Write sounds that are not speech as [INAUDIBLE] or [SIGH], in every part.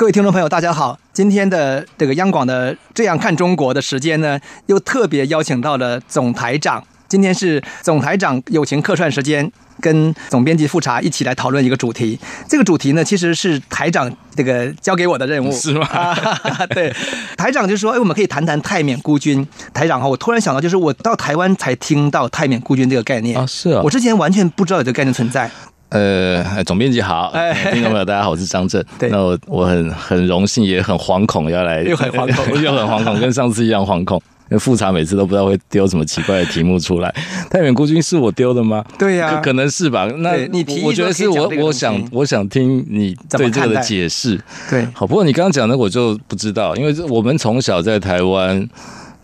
各位听众朋友，大家好！今天的这个央广的《这样看中国》的时间呢，又特别邀请到了总台长。今天是总台长友情客串时间，跟总编辑复查一起来讨论一个主题。这个主题呢，其实是台长这个交给我的任务，是吗？对，台长就说：“哎，我们可以谈谈泰缅孤军。”台长哈，我突然想到，就是我到台湾才听到泰缅孤军这个概念啊，是啊，我之前完全不知道有这个概念存在。呃，总编辑好，听众朋友大家好，我是张震。对，那我我很很荣幸，也很惶恐要来，又很惶恐，[LAUGHS] 又很惶恐，跟上次一样惶恐。因为富察每次都不知道会丢什么奇怪的题目出来。太原孤军是我丢的吗？对呀、啊，可能是吧。那你提，我觉得是我，我想，我想听你对这个的解释。对，好。不过你刚刚讲的我就不知道，因为我们从小在台湾，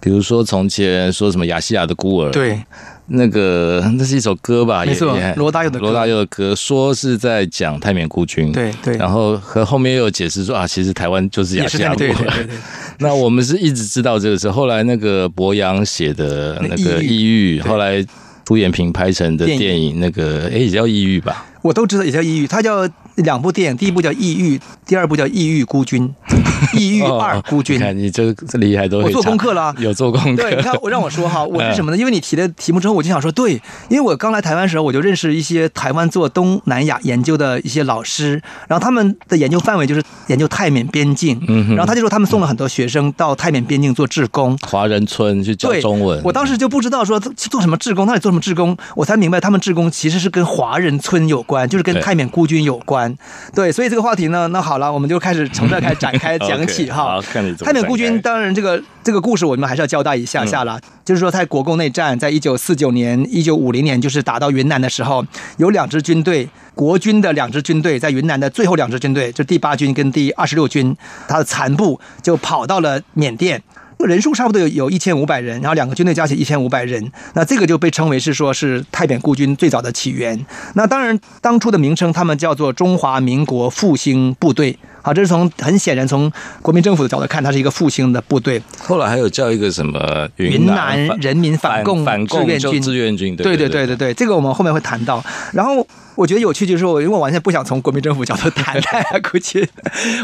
比如说从前说什么亚细亚的孤儿，对。那个，[LAUGHS] 那是一首歌吧？没错，罗大佑的罗大佑的歌，说是在讲泰缅孤军。对对。然后和后面又有解释说啊，其实台湾就是亚细亚国。对对对，[LAUGHS] 那我们是一直知道这个事，后来那个博洋写的那个《抑郁》，后来朱延平拍成的电影，那个哎也叫《抑郁》吧？我都知道也叫《抑郁》，它叫。两部电影，第一部叫《异域》，第二部叫《异域孤军》。异域二孤军，你看你这这厉害，都会我做功课了、啊，[LAUGHS] 有做功课。对，你看我让我说哈，我是什么呢？因为你提的题目之后，我就想说，对，因为我刚来台湾的时候，我就认识一些台湾做东南亚研究的一些老师，然后他们的研究范围就是研究泰缅边境。嗯，然后他就说他们送了很多学生到泰缅边境做志工，华人村去教中文。我当时就不知道说做什么志工，那里做什么志工，我才明白他们志工其实是跟华人村有关，就是跟泰缅孤军有关。对，所以这个话题呢，那好了，我们就开始从这开始展开 [LAUGHS] 讲起哈。泰缅孤军，当然这个这个故事我们还是要交代一下下了，就是说在国共内战，在一九四九年、一九五零年，就是打到云南的时候，有两支军队，国军的两支军队，在云南的最后两支军队，就第八军跟第二十六军，他的残部就跑到了缅甸。[LAUGHS] 人数差不多有有一千五百人，然后两个军队加起来一千五百人，那这个就被称为是说是太扁孤军最早的起源。那当然，当初的名称他们叫做中华民国复兴部队。好，这是从很显然从国民政府的角度看，它是一个复兴的部队。后来还有叫一个什么云南人民反共反共志愿军，志愿军对对对对对，这个我们后面会谈到。然后。我觉得有趣就是我，因为我完全不想从国民政府角度谈泰缅孤军，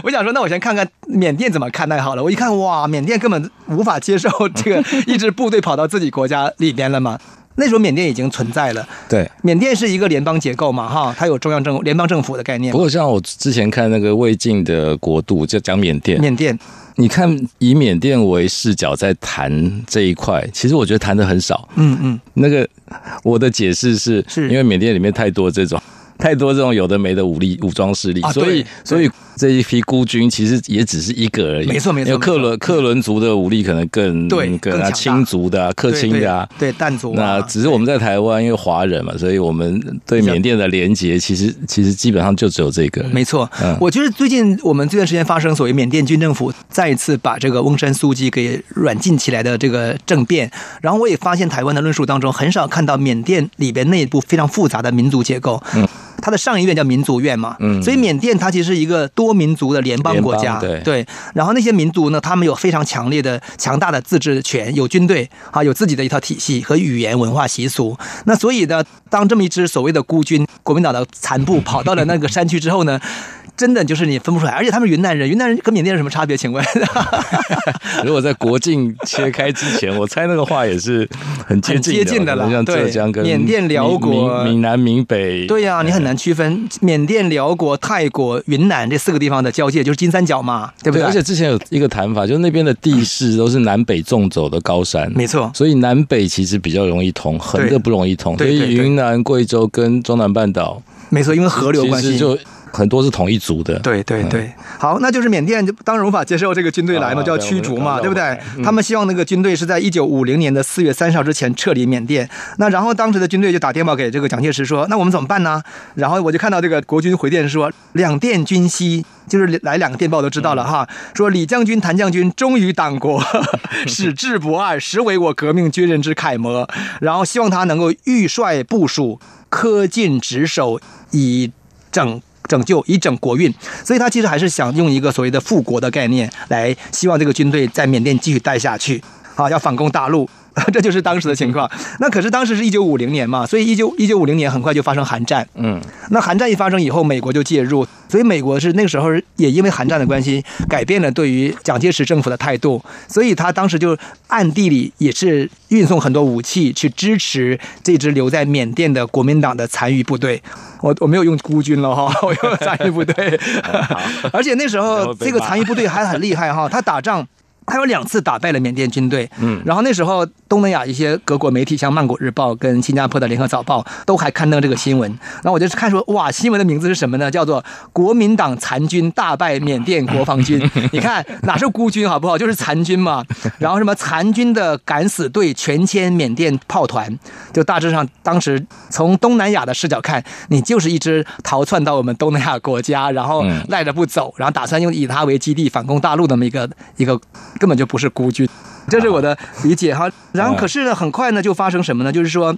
我想说，那我先看看缅甸怎么看待好了。我一看，哇，缅甸根本无法接受这个一支部队跑到自己国家里边了嘛。那时候缅甸已经存在了，对，缅甸是一个联邦结构嘛，哈，它有中央政联邦政府的概念。不过像我之前看那个魏晋的国度，就讲缅甸，缅甸，你看以缅甸为视角在谈这一块，其实我觉得谈的很少。嗯嗯，那个我的解释是，是因为缅甸里面太多这种。[LAUGHS] 太多这种有的没的武力武装势力，啊、所以所以这一批孤军其实也只是一个而已。没错没错，因为克伦克伦族的武力可能更对更啊亲族的啊克钦的啊对疍族。那只是我们在台湾因为华人嘛，所以我们对缅甸的连结其实其实基本上就只有这个。没错，嗯，我觉得最近我们这段时间发生所谓缅甸军政府再一次把这个翁山苏姬给软禁起来的这个政变，然后我也发现台湾的论述当中很少看到缅甸里边内部非常复杂的民族结构。嗯。它的上一院叫民族院嘛，嗯，所以缅甸它其实是一个多民族的联邦国家，对对。然后那些民族呢，他们有非常强烈的、强大的自治权，有军队啊，有自己的一套体系和语言、文化、习俗。那所以呢，当这么一支所谓的孤军，国民党的残部跑到了那个山区之后呢，真的就是你分不出来。而且他们云南人，云南人跟缅甸人有什么差别？请问？[LAUGHS] 如果在国境切开之前，我猜那个话也是很接近的，接近的了。像浙江跟缅甸、辽国、闽南、闽北，对呀、啊，你很难。区分缅甸、辽国、泰国、云南这四个地方的交界，就是金三角嘛，对不对？对，而且之前有一个谈法，就是那边的地势都是南北纵走的高山，没错。所以南北其实比较容易通，横的不容易通。所以云南、贵州跟中南半岛，没错，因为河流关系，就很多是同一族的。对对对，嗯、好，那就是缅甸就当然无法接受这个军队来嘛，就要驱逐嘛，对不对？嗯、他们希望那个军队是在一九五零年的四月三十号之前撤离缅甸。那然后当时的军队就打电报给这个蒋介石说：“那我们怎么办呢？”然后我就看到这个国军回电说：“两电军息，就是来两个电报都知道了哈。说李将军、谭将军忠于党国，[LAUGHS] 矢志不二，实为我革命军人之楷模。然后希望他能够预率部署，恪尽职守，以拯拯救，以整国运。所以他其实还是想用一个所谓的复国的概念，来希望这个军队在缅甸继续待下去，啊，要反攻大陆。” [LAUGHS] 这就是当时的情况。那可是当时是一九五零年嘛，所以一九一九五零年很快就发生韩战。嗯，那韩战一发生以后，美国就介入，所以美国是那个时候也因为韩战的关系，改变了对于蒋介石政府的态度，所以他当时就暗地里也是运送很多武器去支持这支留在缅甸的国民党的残余部队。我我没有用孤军了哈，[LAUGHS] 我用残余部队。[LAUGHS] 而且那时候这个残余部队还很厉害哈，他打仗。他有两次打败了缅甸军队，嗯，然后那时候东南亚一些各国媒体，像《曼谷日报》跟新加坡的《联合早报》都还刊登这个新闻。然后我就看说，哇，新闻的名字是什么呢？叫做“国民党残军大败缅甸国防军”。[LAUGHS] 你看哪是孤军好不好？就是残军嘛。然后什么残军的敢死队全歼缅甸炮团，就大致上当时从东南亚的视角看，你就是一支逃窜到我们东南亚国家，然后赖着不走，然后打算用以它为基地反攻大陆的那么一个一个。根本就不是孤军，这是我的理解哈。然后可是呢，很快呢就发生什么呢？就是说，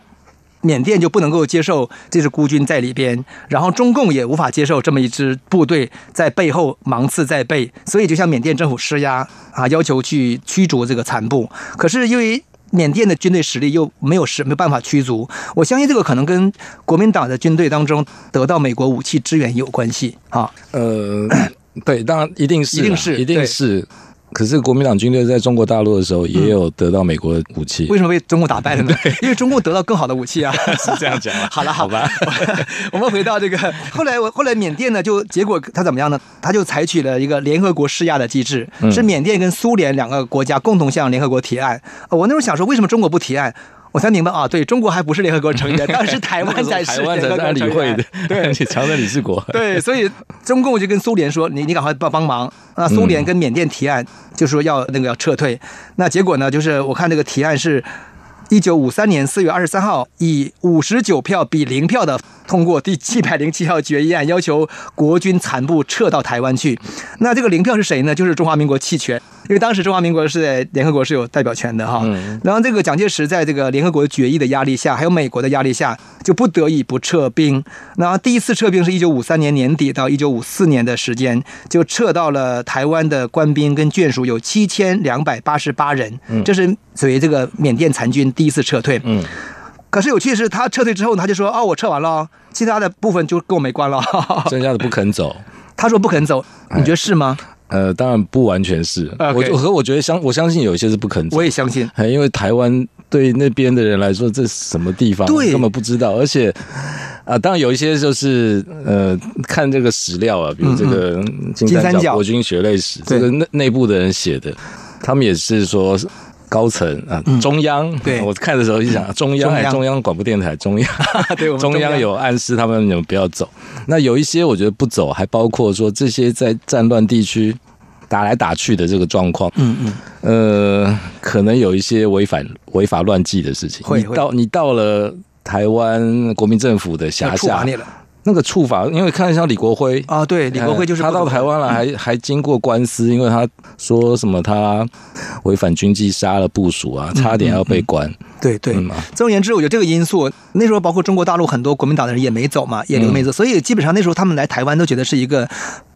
缅甸就不能够接受这支孤军在里边，然后中共也无法接受这么一支部队在背后芒刺在背，所以就向缅甸政府施压啊，要求去驱逐这个残部。可是因为缅甸的军队实力又没有实没有办法驱逐，我相信这个可能跟国民党的军队当中得到美国武器支援有关系啊。呃，对，当然一定是，一定是，一定是。可是国民党军队在中国大陆的时候，也有得到美国的武器。为什么被中共打败了呢？[LAUGHS] 因为中共得到更好的武器啊，[LAUGHS] 是这样讲。[LAUGHS] 好了，好吧，我们回到这个后来，我后来缅甸呢，就结果他怎么样呢？他就采取了一个联合国施压的机制，是缅甸跟苏联两个国家共同向联合国提案。我那时候想说，为什么中国不提案？我才明白啊，对，中国还不是联合国成员，[LAUGHS] 当时台湾才是 [LAUGHS] 联合国成员。理会的，对，常任理事国。对，所以中共就跟苏联说：“你你赶快帮帮忙。”那苏联跟缅甸提案，就说要那个要撤退。那结果呢，就是我看这个提案是，一九五三年四月二十三号，以五十九票比零票的通过第七百零七号决议案，要求国军残部撤到台湾去。那这个零票是谁呢？就是中华民国弃权。因为当时中华民国是在联合国是有代表权的哈，然后这个蒋介石在这个联合国决议的压力下，还有美国的压力下，就不得已不撤兵。那第一次撤兵是一九五三年年底到一九五四年的时间，就撤到了台湾的官兵跟眷属有七千两百八十八人，这是属于这个缅甸残军第一次撤退。嗯，可是有趣的是，他撤退之后，他就说：“哦，我撤完了，其他的部分就跟我没关了。[LAUGHS] ”剩下的不肯走，他说不肯走，你觉得是吗？呃，当然不完全是.我和我觉得相我相信有一些是不肯走，我也相信，因为台湾对那边的人来说，这是什么地方，对，根本不知道，而且啊、呃，当然有一些就是呃，看这个史料啊，比如这个金三角国军血泪史，这个内内部的人写的，他们也是说。高层啊，中央，嗯、对。[LAUGHS] 我看的时候就想，中央还中央广播电台，中央，[LAUGHS] 对，[LAUGHS] 中央，有暗示他们你们不要走。那有一些我觉得不走，还包括说这些在战乱地区打来打去的这个状况，嗯嗯，呃，可能有一些违反违法乱纪的事情。会你到你到了台湾国民政府的辖下。那个处罚，因为看像李国辉啊，对，李国辉就是他到台湾了，还、嗯、还经过官司，因为他说什么他违反军纪杀了部署啊，差点要被关。嗯嗯嗯对对，总而言之，我觉得这个因素那时候包括中国大陆很多国民党的人也没走嘛，也留没走，所以基本上那时候他们来台湾都觉得是一个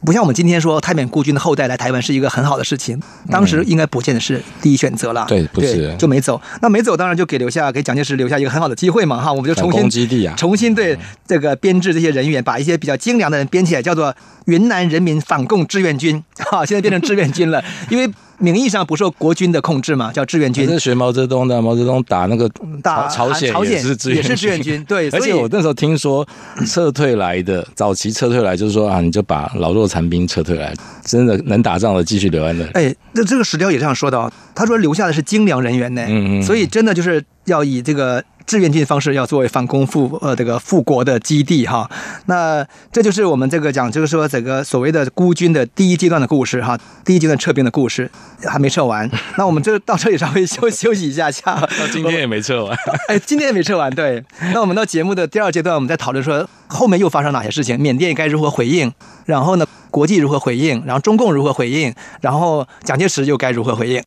不像我们今天说泰缅孤军的后代来台湾是一个很好的事情，当时应该不见得是第一选择了。对，不是。就没走，那没走当然就给留下给蒋介石留下一个很好的机会嘛哈，我们就重新基地啊，重新对这个编制这些人员，把一些比较精良的人编起来，叫做云南人民反共志愿军，[LAUGHS] 哈，现在变成志愿军了，因为。名义上不受国军的控制嘛，叫志愿军。是学毛泽东的，毛泽东打那个打朝鲜，也是志愿军，也是志愿军。对，[LAUGHS] 而且我那时候听说撤退来的早期撤退来，就是说啊，你就把老弱残兵撤退来，真的能打仗的继续留在那。哎，那这个史料也这样说的，他说留下的是精良人员呢，嗯嗯，所以真的就是要以这个。志愿军方式要作为反攻复呃这个复国的基地哈。那这就是我们这个讲，就是说整个所谓的孤军的第一阶段的故事哈，第一阶段撤兵的故事还没撤完。那我们这到这里稍微休 [LAUGHS] 休息一下下。到今天也没撤完。[LAUGHS] 哎，今天也没撤完。对。那我们到节目的第二阶段，我们再讨论说后面又发生哪些事情，缅甸该如何回应，然后呢，国际如何回应，然后中共如何回应，然后蒋介石又该如何回应。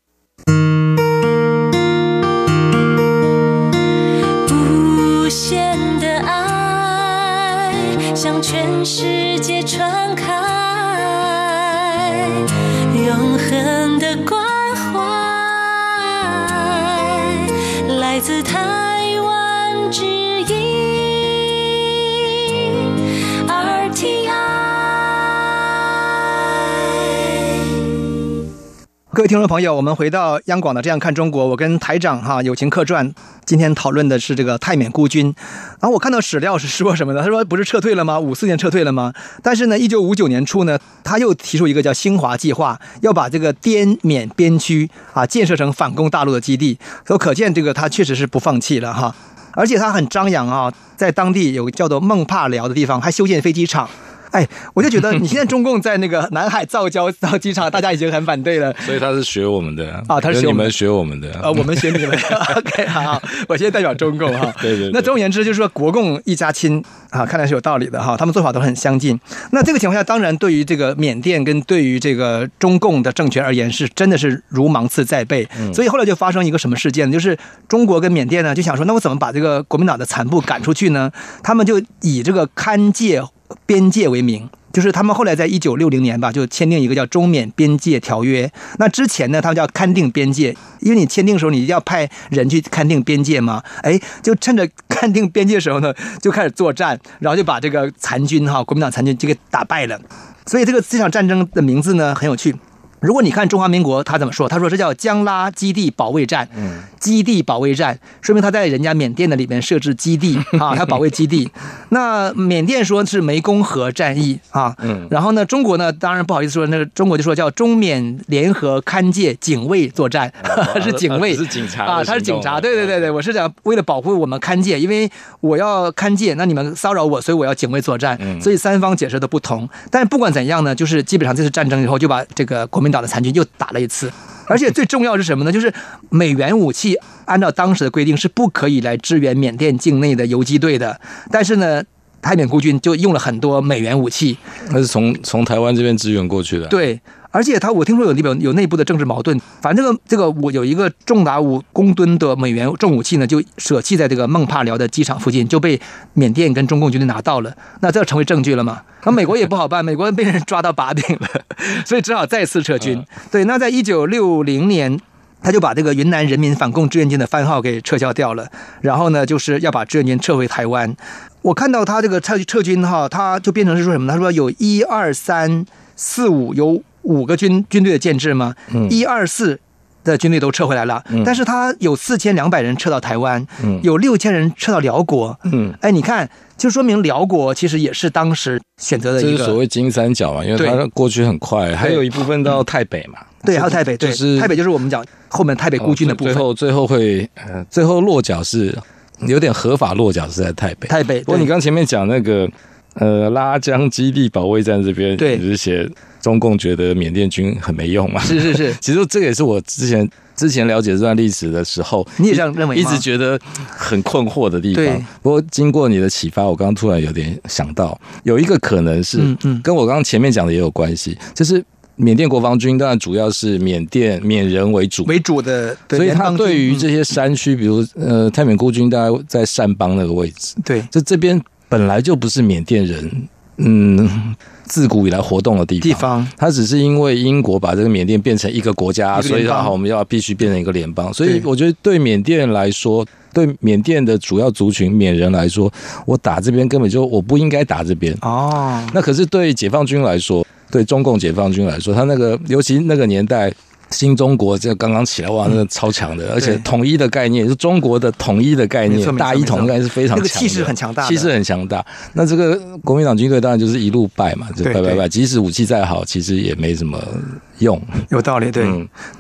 全世界传开，永恒的关怀来自他。各位听众朋友，我们回到央广的《这样看中国》，我跟台长哈友情客串，今天讨论的是这个泰缅孤军。然后我看到史料是说什么呢？他说不是撤退了吗？五四年撤退了吗？但是呢，一九五九年初呢，他又提出一个叫“兴华计划”，要把这个滇缅边区啊建设成反攻大陆的基地。所以可见这个他确实是不放弃了哈，而且他很张扬啊，在当地有个叫做孟帕寮的地方，还修建飞机场。哎，我就觉得你现在中共在那个南海造礁造机场，大家已经很反对了。所以他是学我们的啊，他是学我们学我们的啊，我们学你们。[LAUGHS] OK，好，我现在代表中共哈。对，对对。那总而言之，就是说国共一家亲啊，看来是有道理的哈。他们做法都很相近。那这个情况下，当然对于这个缅甸跟对于这个中共的政权而言，是真的是如芒刺在背。嗯。所以后来就发生一个什么事件，就是中国跟缅甸呢就想说，那我怎么把这个国民党的残部赶出去呢？他们就以这个勘界边界为名。就是他们后来在一九六零年吧，就签订一个叫中缅边界条约。那之前呢，他们叫勘定边界，因为你签订的时候，你一定要派人去勘定边界嘛。[LAUGHS] 哎，就趁着 [LAUGHS] 勘定边界的时候呢，就开始作战，然后就把这个残军哈，国民党残军就给打败了。所以这个这场战争的名字呢，很有趣。如果你看中华民国，他怎么说？他说这叫江拉基地保卫战，嗯，基地保卫战，说明他在人家缅甸的里面设置基地 [LAUGHS] 啊，他保卫基地。那缅甸说是湄公河战役啊，嗯，然后呢，中国呢，当然不好意思说，那个中国就说叫中缅联合勘界警卫作战，[LAUGHS] 是警卫，是警察啊，他是警察，对对对对，我是讲为了保护我们勘界，因为我要勘界，那你们骚扰我，所以我要警卫作战，所以三方解释的不同。但不管怎样呢，就是基本上这次战争以后就把这个国民。岛的残军又打了一次，而且最重要是什么呢？[LAUGHS] 就是美元武器按照当时的规定是不可以来支援缅甸境内的游击队的，但是呢，泰缅孤军就用了很多美元武器，那是从从台湾这边支援过去的。对。而且他，我听说有那边有内部的政治矛盾。反正这个这个，我有一个重达五公吨的美元重武器呢，就舍弃在这个孟帕辽的机场附近，就被缅甸跟中共军队拿到了。那这成为证据了嘛？那美国也不好办，[LAUGHS] 美国被人抓到把柄了，所以只好再次撤军。[LAUGHS] 对，那在一九六零年，他就把这个云南人民反共志愿军的番号给撤销掉了，然后呢，就是要把志愿军撤回台湾。我看到他这个撤撤军哈，他就变成是说什么？他说有一二三四五有。五个军军队的建制吗？一二四的军队都撤回来了，嗯、但是他有四千两百人撤到台湾，嗯、有六千人撤到辽国。嗯，哎，你看，就说明辽国其实也是当时选择的一个，就是所谓金三角嘛，因为它过去很快，还有一部分到太北嘛。对，还有太北，对，就是台北就是我们讲后面太北孤军的部分。最后，最后会，呃，最后落脚是有点合法落脚是在太北。太北。不过你刚前面讲那个，呃，拉江基地保卫战这边，对，只是写。中共觉得缅甸军很没用嘛？是是是，[LAUGHS] 其实这个也是我之前之前了解这段历史的时候，你也这样认为？一直觉得很困惑的地方。对不过经过你的启发，我刚刚突然有点想到，有一个可能是，嗯，跟我刚刚前面讲的也有关系，就是缅甸国防军当然主要是缅甸缅人为主为主的，所以他对于这些山区，比如呃泰缅孤军大概在善邦那个位置，对，这这边本来就不是缅甸人，嗯。自古以来活动的地方，地方，它只是因为英国把这个缅甸变成一个国家，所以好，我们要必须变成一个联邦。所以我觉得对缅甸来说，对缅甸的主要族群缅人来说，我打这边根本就我不应该打这边哦。那可是对解放军来说，对中共解放军来说，他那个尤其那个年代。新中国这刚刚起来哇，那个超强的，而且统一的概念是中国的统一的概念，大一统概念是非常强的，气势很强大，气势很强大。那这个国民党军队当然就是一路败嘛，就败败败，即使武器再好，其实也没什么用。有道理，对。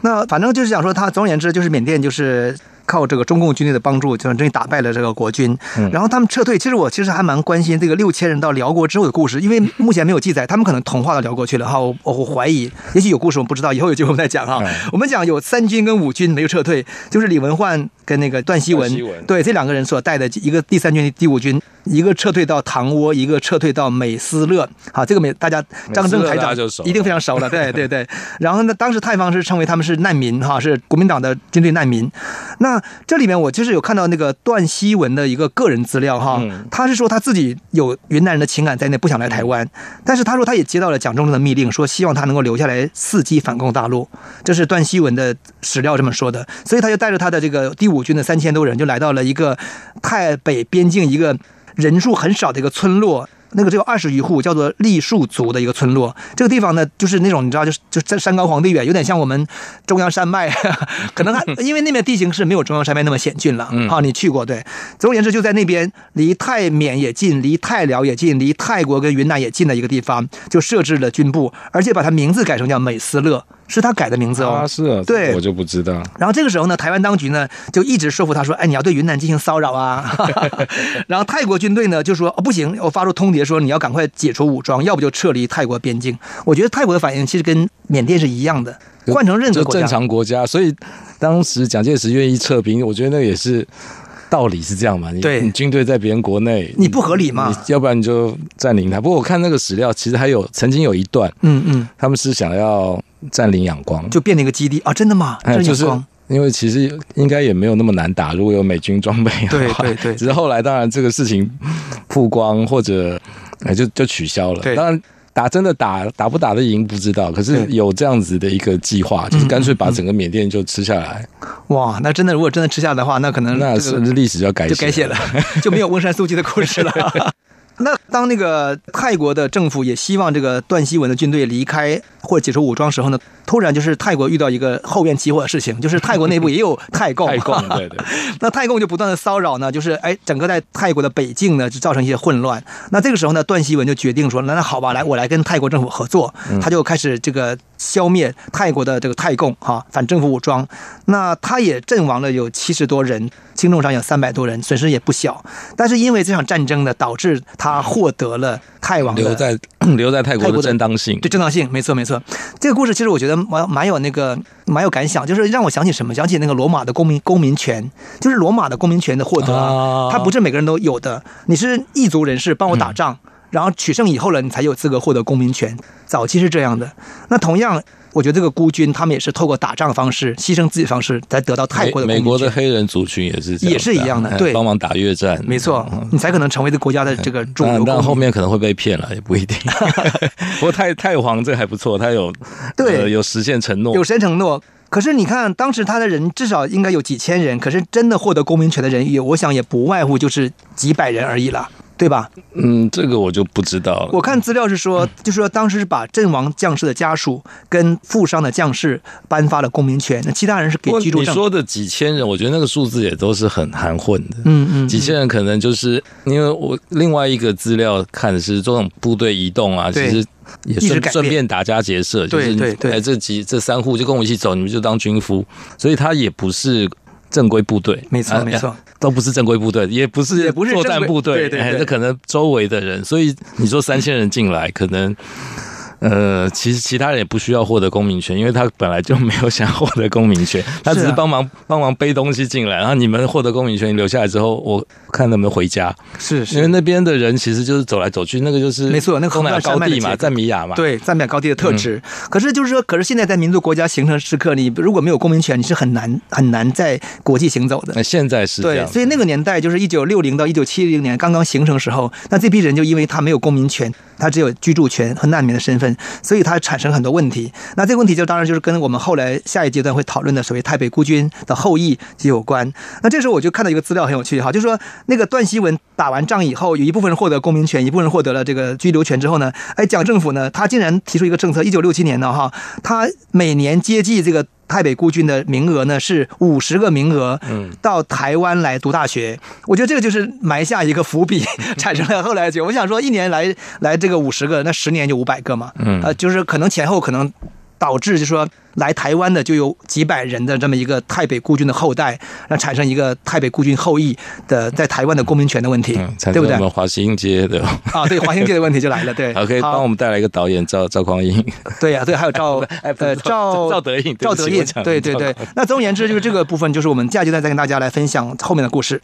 那反正就是想说，他总而言之就是缅甸就是靠这个中共军队的帮助，就终于打败了这个国军。然后他们撤退，其实我其实还蛮关心这个六千人到辽国之后的故事，因为目前没有记载，他们可能同化到辽国去了哈。我我怀疑，也许有故事我们不知道，以后有机会我们再讲哈。我们讲有三军跟五军没有撤退，就是李文焕跟那个段希文，对这两个人所带的一个第三军第五军，一个撤退到唐窝，一个撤退到美斯乐。好，这个美大家张正台长一定非常熟了，对对对。[LAUGHS] 然后呢，当时泰方是称为他们是难民哈，是国民党的军队难民。那这里面我就是有看到那个段希文的一个个人资料哈，他是说他自己有云南人的情感在内，不想来台湾，但是他说他也接到了蒋中正的密令，说希望他能够留下来伺机反攻大陆，这是段希文的史料这么说的，所以他就带着他的这个第五军的三千多人，就来到了一个太北边境一个人数很少的一个村落。那个只有二十余户，叫做栗树族的一个村落。这个地方呢，就是那种你知道，就是就在山高皇帝远，有点像我们中央山脉，[LAUGHS] 可能还因为那边地形是没有中央山脉那么险峻了。嗯，啊，你去过对？总而言之，就在那边，离泰缅也近，离泰辽也近，离泰国跟云南也近的一个地方，就设置了军部，而且把它名字改成叫美斯乐。是他改的名字哦，啊是啊，对，我就不知道。然后这个时候呢，台湾当局呢就一直说服他说：“哎，你要对云南进行骚扰啊。[LAUGHS] ”然后泰国军队呢就说：“哦，不行，我发出通牒说你要赶快解除武装，要不就撤离泰国边境。”我觉得泰国的反应其实跟缅甸是一样的，换成任何正常国家。所以当时蒋介石愿意撤兵，我觉得那也是。道理是这样嘛？你对你军队在别人国内，你不合理嘛？要不然你就占领它。不过我看那个史料，其实还有曾经有一段，嗯嗯，他们是想要占领仰光，就变成一个基地啊？真的吗？就是因为其实应该也没有那么难打，如果有美军装备，对对对。[LAUGHS] 只是后来当然这个事情曝光或者哎就就取消了。当然。打真的打打不打得赢不知道，可是有这样子的一个计划，就是干脆把整个缅甸就吃下来。哇，那真的如果真的吃下的话，那可能那是历史就要改写，就改写了，就没有 [LAUGHS] 温山素季的故事了。那当那个泰国的政府也希望这个段希文的军队离开或者解除武装时候呢，突然就是泰国遇到一个后院起火的事情，就是泰国内部也有泰共，泰共对对，那泰共就不断的骚扰呢，就是哎，整个在泰国的北境呢就造成一些混乱。那这个时候呢，段希文就决定说，那那好吧，来我来跟泰国政府合作，他就开始这个消灭泰国的这个泰共哈反政府武装。那他也阵亡了有七十多人。轻重伤有三百多人，损失也不小。但是因为这场战争呢，导致他获得了泰王留在 [CLEARS THROAT] 留在泰国的正当性。对，正当性，没错没错。这个故事其实我觉得蛮蛮有那个蛮有感想，就是让我想起什么？想起那个罗马的公民公民权，就是罗马的公民权的获得，啊，它不是每个人都有的。你是异族人士，帮我打仗，嗯，然后取胜以后了，你才有资格获得公民权。早期是这样的。那同样。我觉得这个孤军，他们也是透过打仗的方式，牺牲自己方式，才得到泰国的。美国的黑人族群也是，也是一样的，对，帮忙打越战，没错，你才可能成为这国家的这个主流。但后面可能会被骗了，也不一定。[LAUGHS] 不过泰泰皇这还不错，他有对、呃、有实现承诺，有实现承诺。可是你看，当时他的人至少应该有几千人，可是真的获得公民权的人，也我想也不外乎就是几百人而已了。对吧？嗯，这个我就不知道了。我看资料是说，就是说当时是把阵亡将士的家属跟负伤的将士颁发了公民权，那其他人是给居住证。你说的几千人，我觉得那个数字也都是很含混的。嗯嗯，几千人可能就是因为我另外一个资料看的是这种部队移动啊，其实也顺顺便打家劫舍，就是对对，这几这三户就跟我一起走，你们就当军夫，所以他也不是。正规部队，没错没错，[LAUGHS] 都不是正规部队，也不是也不是作战部队，对对，这可能周围的人，所以你说三千人进来，可能。呃，其实其他人也不需要获得公民权，因为他本来就没有想获得公民权，他只是帮忙帮忙背东西进来，然后你们获得公民权，留下来之后，我看能不能回家。是，是，因为那边的人其实就是走来走去，那个就是没错，那个红海高地嘛，赞米亚嘛，对，赞米亚高地的特质。可是就是说，可是现在在民族国家形成时刻，你如果没有公民权，你是很难很难在国际行走的。那现在是对，所以那个年代就是一九六零到一九七零年刚刚形成时候，那这批人就因为他没有公民权。他只有居住权和难民的身份，所以他产生很多问题。那这个问题就当然就是跟我们后来下一阶段会讨论的所谓台北孤军的后裔就有关。那这时候我就看到一个资料很有趣哈，就是说那个段希文打完仗以后，有一部分人获得公民权，一部分人获得了这个居留权之后呢，哎，蒋政府呢，他竟然提出一个政策，一九六七年呢哈，他每年接济这个。台北孤军的名额呢是五十个名额，嗯，到台湾来读大学，我觉得这个就是埋下一个伏笔，[LAUGHS] 产生了后来就我想说，一年来来这个五十个，那十年就五百个嘛，嗯，呃，就是可能前后可能导致就是说来台湾的就有几百人的这么一个太北孤军的后代，那产生一个太北孤军后裔的在台湾的公民权的问题，嗯、对不对？我们华新街的啊，对华新街的问题就来了，对。[LAUGHS] 好，可以帮我们带来一个导演赵赵匡胤。对呀、啊，对，还有赵 [LAUGHS] 呃赵赵德胤，赵德胤，对对对。那总而言之，就是这个部分，就是我们下阶段再跟大家来分享后面的故事。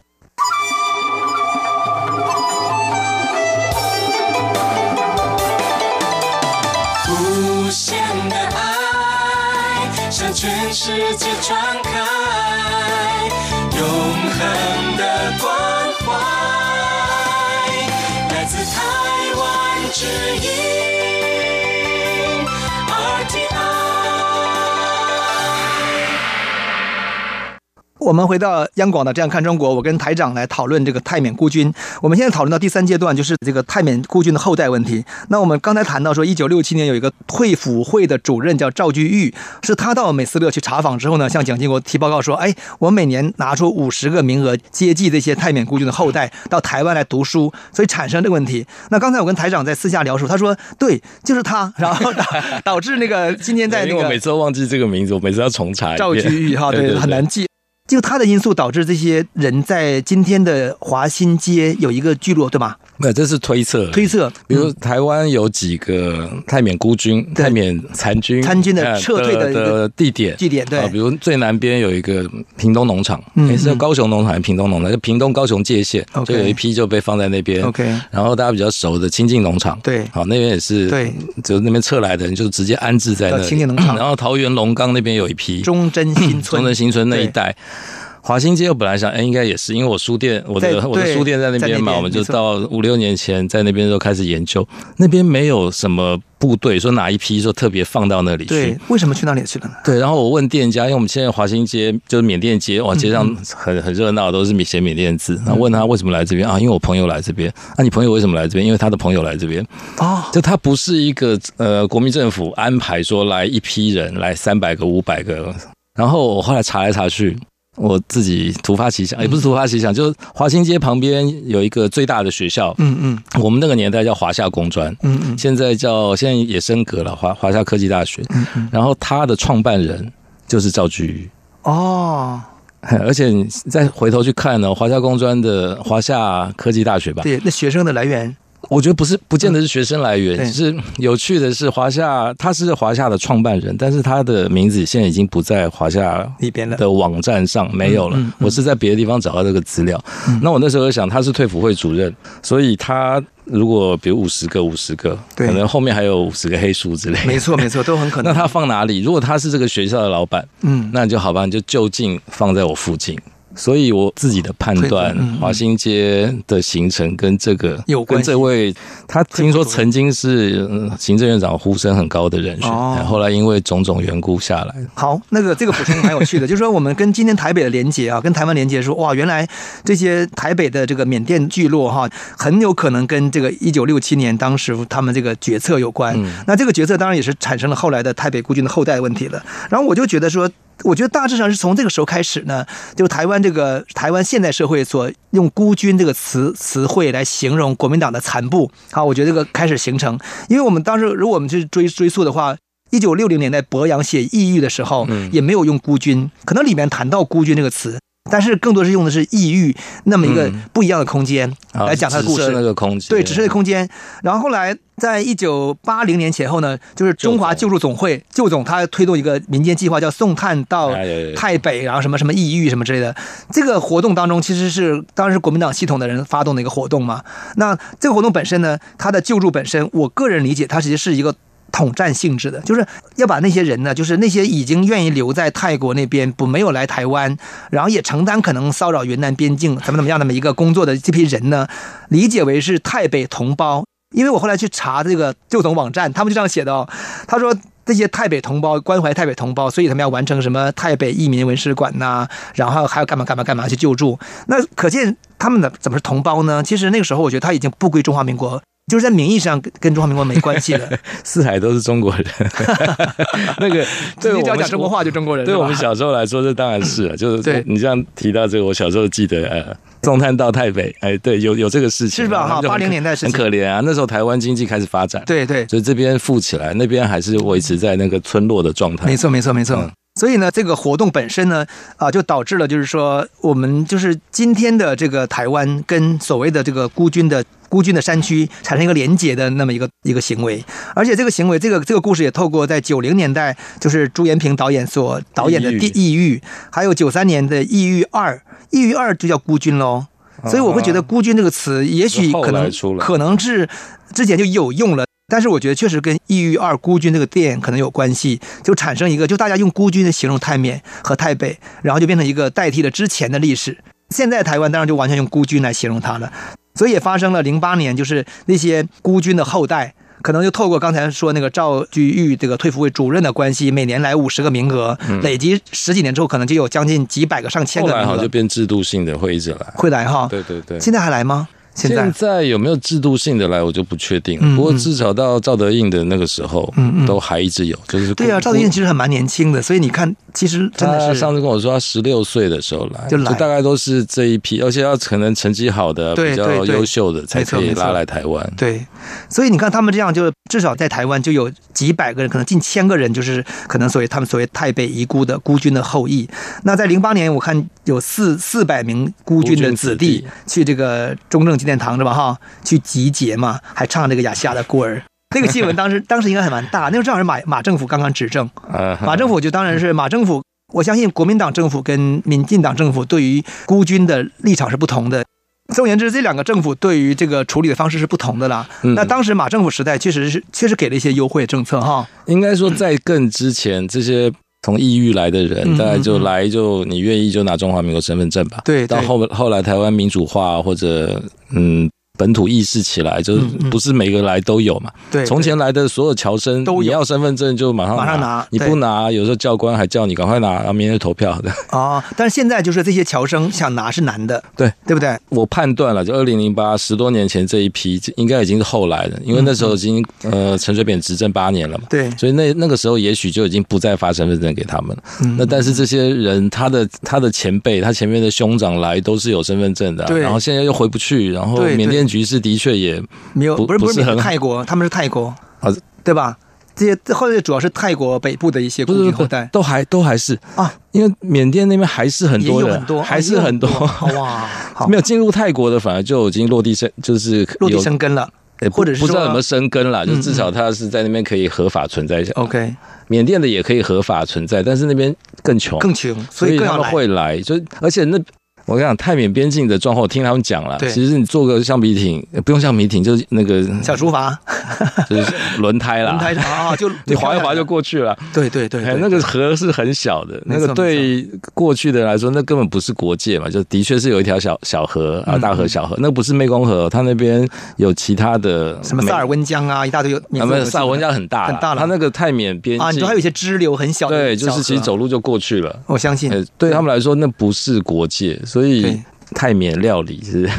世界传开，永恒的关怀来自台湾之音。我们回到央广的这样看中国，我跟台长来讨论这个泰缅孤军。我们现在讨论到第三阶段，就是这个泰缅孤军的后代问题。那我们刚才谈到说，一九六七年有一个退辅会的主任叫赵居玉，是他到美斯乐去查访之后呢，向蒋经国提报告说：“哎，我每年拿出五十个名额接济这些泰缅孤军的后代到台湾来读书，所以产生这个问题。”那刚才我跟台长在私下聊说，他说：“对，就是他。”然后导 [LAUGHS] 导致那个今天在那个，我每次都忘记这个名字，我每次要重查。赵居玉哈，对，很难记。就他的因素导致这些人在今天的华新街有一个聚落，对吗？没有，这是推测。推测，比如台湾有几个泰缅孤军、泰缅残军、参军的撤退的的地点，地点对。比如最南边有一个屏东农场，也是高雄农场，还是屏东农场，就屏东高雄界限，就有一批就被放在那边。OK，然后大家比较熟的清境农场，对，好，那边也是，对，就那边撤来的人就直接安置在那清境农场。然后桃园龙岗那边有一批忠贞新村，忠贞新村那一带。华新街，我本来想，哎，应该也是，因为我书店，我的我的书店在那边嘛，我们就到五六年前在那边就开始研究，那边没有什么部队说哪一批说特别放到那里去，对，为什么去那里去了呢？对，然后我问店家，因为我们现在华新街就是缅甸街，哇，街上很很热闹，都是写缅甸字，然后问他为什么来这边啊？因为我朋友来这边，啊，你朋友为什么来这边？因为他的朋友来这边，哦，就他不是一个呃国民政府安排说来一批人来三百个五百个，然后我后来查来查去。我自己突发奇想，也不是突发奇想，就是华新街旁边有一个最大的学校，嗯嗯，我们那个年代叫华夏工专，嗯嗯，现在叫现在也升格了，华华夏科技大学，嗯嗯，然后他的创办人就是赵居玉，哦，[LAUGHS] 而且你再回头去看呢，华夏工专的华夏科技大学吧，对，那学生的来源。我觉得不是，不见得是学生来源。只是有趣的是，华夏他是华夏的创办人，但是他的名字现在已经不在华夏里边的网站上没有了。我是在别的地方找到这个资料。那我那时候想，他是退辅会主任，所以他如果比如五十个五十个，可能后面还有五十个黑数之类。没错，没错，都很可能。[LAUGHS] 那他放哪里？如果他是这个学校的老板，嗯，那就好吧，你就就近放在我附近。所以我自己的判断，华新街的形成跟这个有关。跟这位他听说曾经是行政院长呼声很高的人选，后来因为种种缘故下来。好，那个这个补充蛮有趣的，[LAUGHS] 就是说我们跟今天台北的连结啊，跟台湾连结说，哇，原来这些台北的这个缅甸聚落哈，很有可能跟这个一九六七年当时他们这个决策有关。那这个决策当然也是产生了后来的台北孤军的后代问题了。然后我就觉得说。我觉得大致上是从这个时候开始呢，就台湾这个台湾现代社会所用“孤军”这个词词汇来形容国民党的残部，啊，我觉得这个开始形成。因为我们当时如果我们去追追溯的话，一九六零年代博洋写《异域》的时候，也没有用“孤军”，可能里面谈到“孤军”这个词。但是更多是用的是异域那么一个不一样的空间来讲他的故事，那个空间对，只是那个空间。然后后来在一九八零年前后呢，就是中华救助总会救总他推动一个民间计划，叫送炭到太北，然后什么什么异域什么之类的。这个活动当中其实是当时国民党系统的人发动的一个活动嘛。那这个活动本身呢，它的救助本身，我个人理解，它其实是一个。统战性质的，就是要把那些人呢，就是那些已经愿意留在泰国那边不没有来台湾，然后也承担可能骚扰云南边境怎么怎么样那么一个工作的这批人呢，理解为是泰北同胞。因为我后来去查这个旧总网站，他们就这样写的哦。他说这些泰北同胞关怀泰北同胞，所以他们要完成什么泰北义民文史馆呐，然后还要干嘛干嘛干嘛去救助。那可见他们的怎么是同胞呢？其实那个时候我觉得他已经不归中华民国。就是在名义上跟跟中华民国没关系的，[LAUGHS] 四海都是中国人。[LAUGHS] 那个，对我们讲中国话就中国人。对我们小时候来说，这当然是了。就是对你这样提到这个，我小时候记得，呃，送炭到台北，哎，对，有有这个事情，是吧？哈，八零年代是很可怜啊，那时候台湾经济开始发展，对对，所以这边富起来，那边还是维持在那个村落的状态。没错，没错，没错。嗯所以呢，这个活动本身呢，啊，就导致了就是说，我们就是今天的这个台湾跟所谓的这个孤军的孤军的山区产生一个连结的那么一个一个行为，而且这个行为，这个这个故事也透过在九零年代就是朱延平导演所导演的《地异域》，还有九三年的《异域二》，《异域二》就叫孤军喽。所以我会觉得“孤军”这个词，也许可能可能是之前就有用了。但是我觉得确实跟《异域二孤军》这个电影可能有关系，就产生一个，就大家用孤军的形容泰缅和泰北，然后就变成一个代替了之前的历史。现在台湾当然就完全用孤军来形容它了，所以也发生了零八年，就是那些孤军的后代，可能就透过刚才说那个赵居玉这个退服会主任的关系，每年来五十个名额，累积十几年之后，可能就有将近几百个、上千个名额，后来就变制度性的会一直来，会来哈。对对对，现在还来吗？现在，现在有没有制度性的来，我就不确定。不过至少到赵德胤的那个时候，嗯嗯，都还一直有。就是对啊，赵德胤其实还蛮年轻的，所以你看，其实真的是上次跟我说，他十六岁的时候来，就来，就大概都是这一批，而且要可能成绩好的、比较优秀的才可以拉来台湾。对，所以你看他们这样，就至少在台湾就有几百个人，可能近千个人，就是可能所谓他们所谓太北遗孤的孤军的后裔。那在零八年，我看有四四百名孤军的子弟去这个中正纪念堂，是吧？哈。去集结嘛，还唱这个亚细亚的孤儿，[LAUGHS] 那个新闻当时 [LAUGHS] 当时应该还蛮大。那时候正好是马马政府刚刚执政，马政府就当然是马政府。我相信国民党政府跟民进党政府对于孤军的立场是不同的。总而言之，这两个政府对于这个处理的方式是不同的啦。那当时马政府时代确实是确实给了一些优惠政策哈。应该说在更之前，这些从异域来的人，大概就来就你愿意就拿中华民国身份证吧。对，到后后来台湾民主化或者嗯。本土意识起来，就是不是每个来都有嘛？对，从前来的所有侨生，你要身份证就马上马上拿，你不拿，有时候教官还叫你赶快拿，然后明天投票的。[LAUGHS] 哦，但是现在就是这些侨生想拿是难的，对。对不对？我判断了，就二零零八十多年前这一批，应该已经是后来的，因为那时候已经呃陈水扁执政八年了嘛，对，所以那那个时候也许就已经不再发身份证给他们了。那但是这些人，他的他的前辈，他前面的兄长来都是有身份证的，对，然后现在又回不去，然后缅甸局势的确也。没有，不是不是很泰国，他们是泰国啊，对吧？这些后来主要是泰国北部的一些孤军后代，都还都还是啊，因为缅甸那边还是很多人，很多还是很多哇，[LAUGHS] 没有进入泰国的，反而就已经落地生，就是落地生根了，或者是不知道有没有生根了，就至少他是在那边可以合法存在一下。OK，缅甸的也可以合法存在，但是那边更穷，更穷，所以他们会来，就而且那。我跟你讲，泰缅边境的状况，我听他们讲了。其实你坐个橡皮艇，不用橡皮艇，就是那个小竹筏，[LAUGHS] 就是轮胎啦。轮胎啊，就 [LAUGHS] 你划一划就过去了。对对对，那个河是很小的，那个对过去的人来说，那根本不是国界嘛，就的确是有一条小小河啊，大河小河，那不是湄公河，它那边有其他的什么萨尔温江啊，一大堆有。没有萨尔温江很大，很大了。它那个泰缅边境啊，你说还有一些支流很小，对，就是其实走路就过去了。我相信，对他们来说，那不是国界，所以。泰缅料理是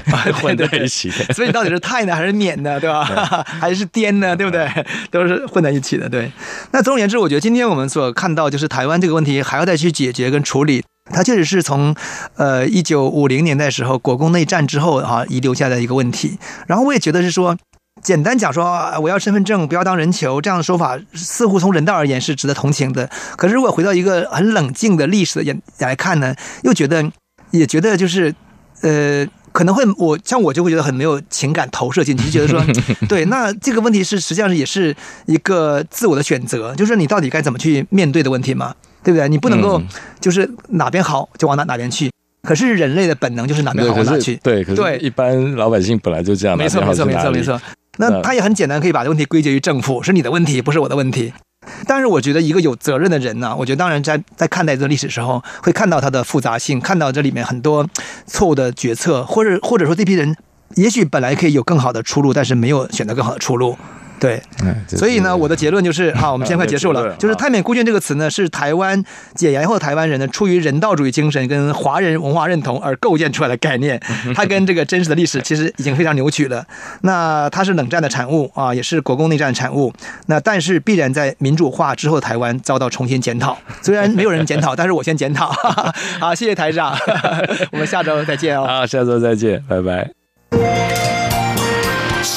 混在一起的，所以到底是泰呢还是缅呢？对吧？[LAUGHS] 还是滇呢？对不对？都是混在一起的。对。那总而言之，我觉得今天我们所看到，就是台湾这个问题还要再去解决跟处理。它确实是从呃一九五零年代时候国共内战之后哈遗留下的一个问题。然后我也觉得是说，简单讲说我要身份证，不要当人球这样的说法，似乎从人道而言是值得同情的。可是如果回到一个很冷静的历史的眼来看呢，又觉得也觉得就是。呃，可能会我像我就会觉得很没有情感投射进去，就觉得说，[LAUGHS] 对，那这个问题是实际上也是一个自我的选择，就是你到底该怎么去面对的问题嘛，对不对？你不能够就是哪边好就往哪哪边去，可是人类的本能就是哪边好往哪去，对，可是一般老百姓本来就这样，没错没错没错没错。那他也很简单，可以把这问题归结于政府，是你的问题，不是我的问题。但是我觉得一个有责任的人呢，我觉得当然在在看待这个历史时候，会看到它的复杂性，看到这里面很多错误的决策，或者或者说这批人也许本来可以有更好的出路，但是没有选择更好的出路。对，所以呢，我的结论就是，[LAUGHS] 好，我们现在快结束了，就是泰缅孤军这个词呢，是台湾解严后的台湾人呢，出于人道主义精神跟华人文化认同而构建出来的概念，它跟这个真实的历史其实已经非常扭曲了。那它是冷战的产物啊，也是国共内战的产物。那但是必然在民主化之后，台湾遭到重新检讨。[LAUGHS] 虽然没有人检讨，但是我先检讨。好，谢谢台长，我们下周再见哦。好，下周再见，拜拜。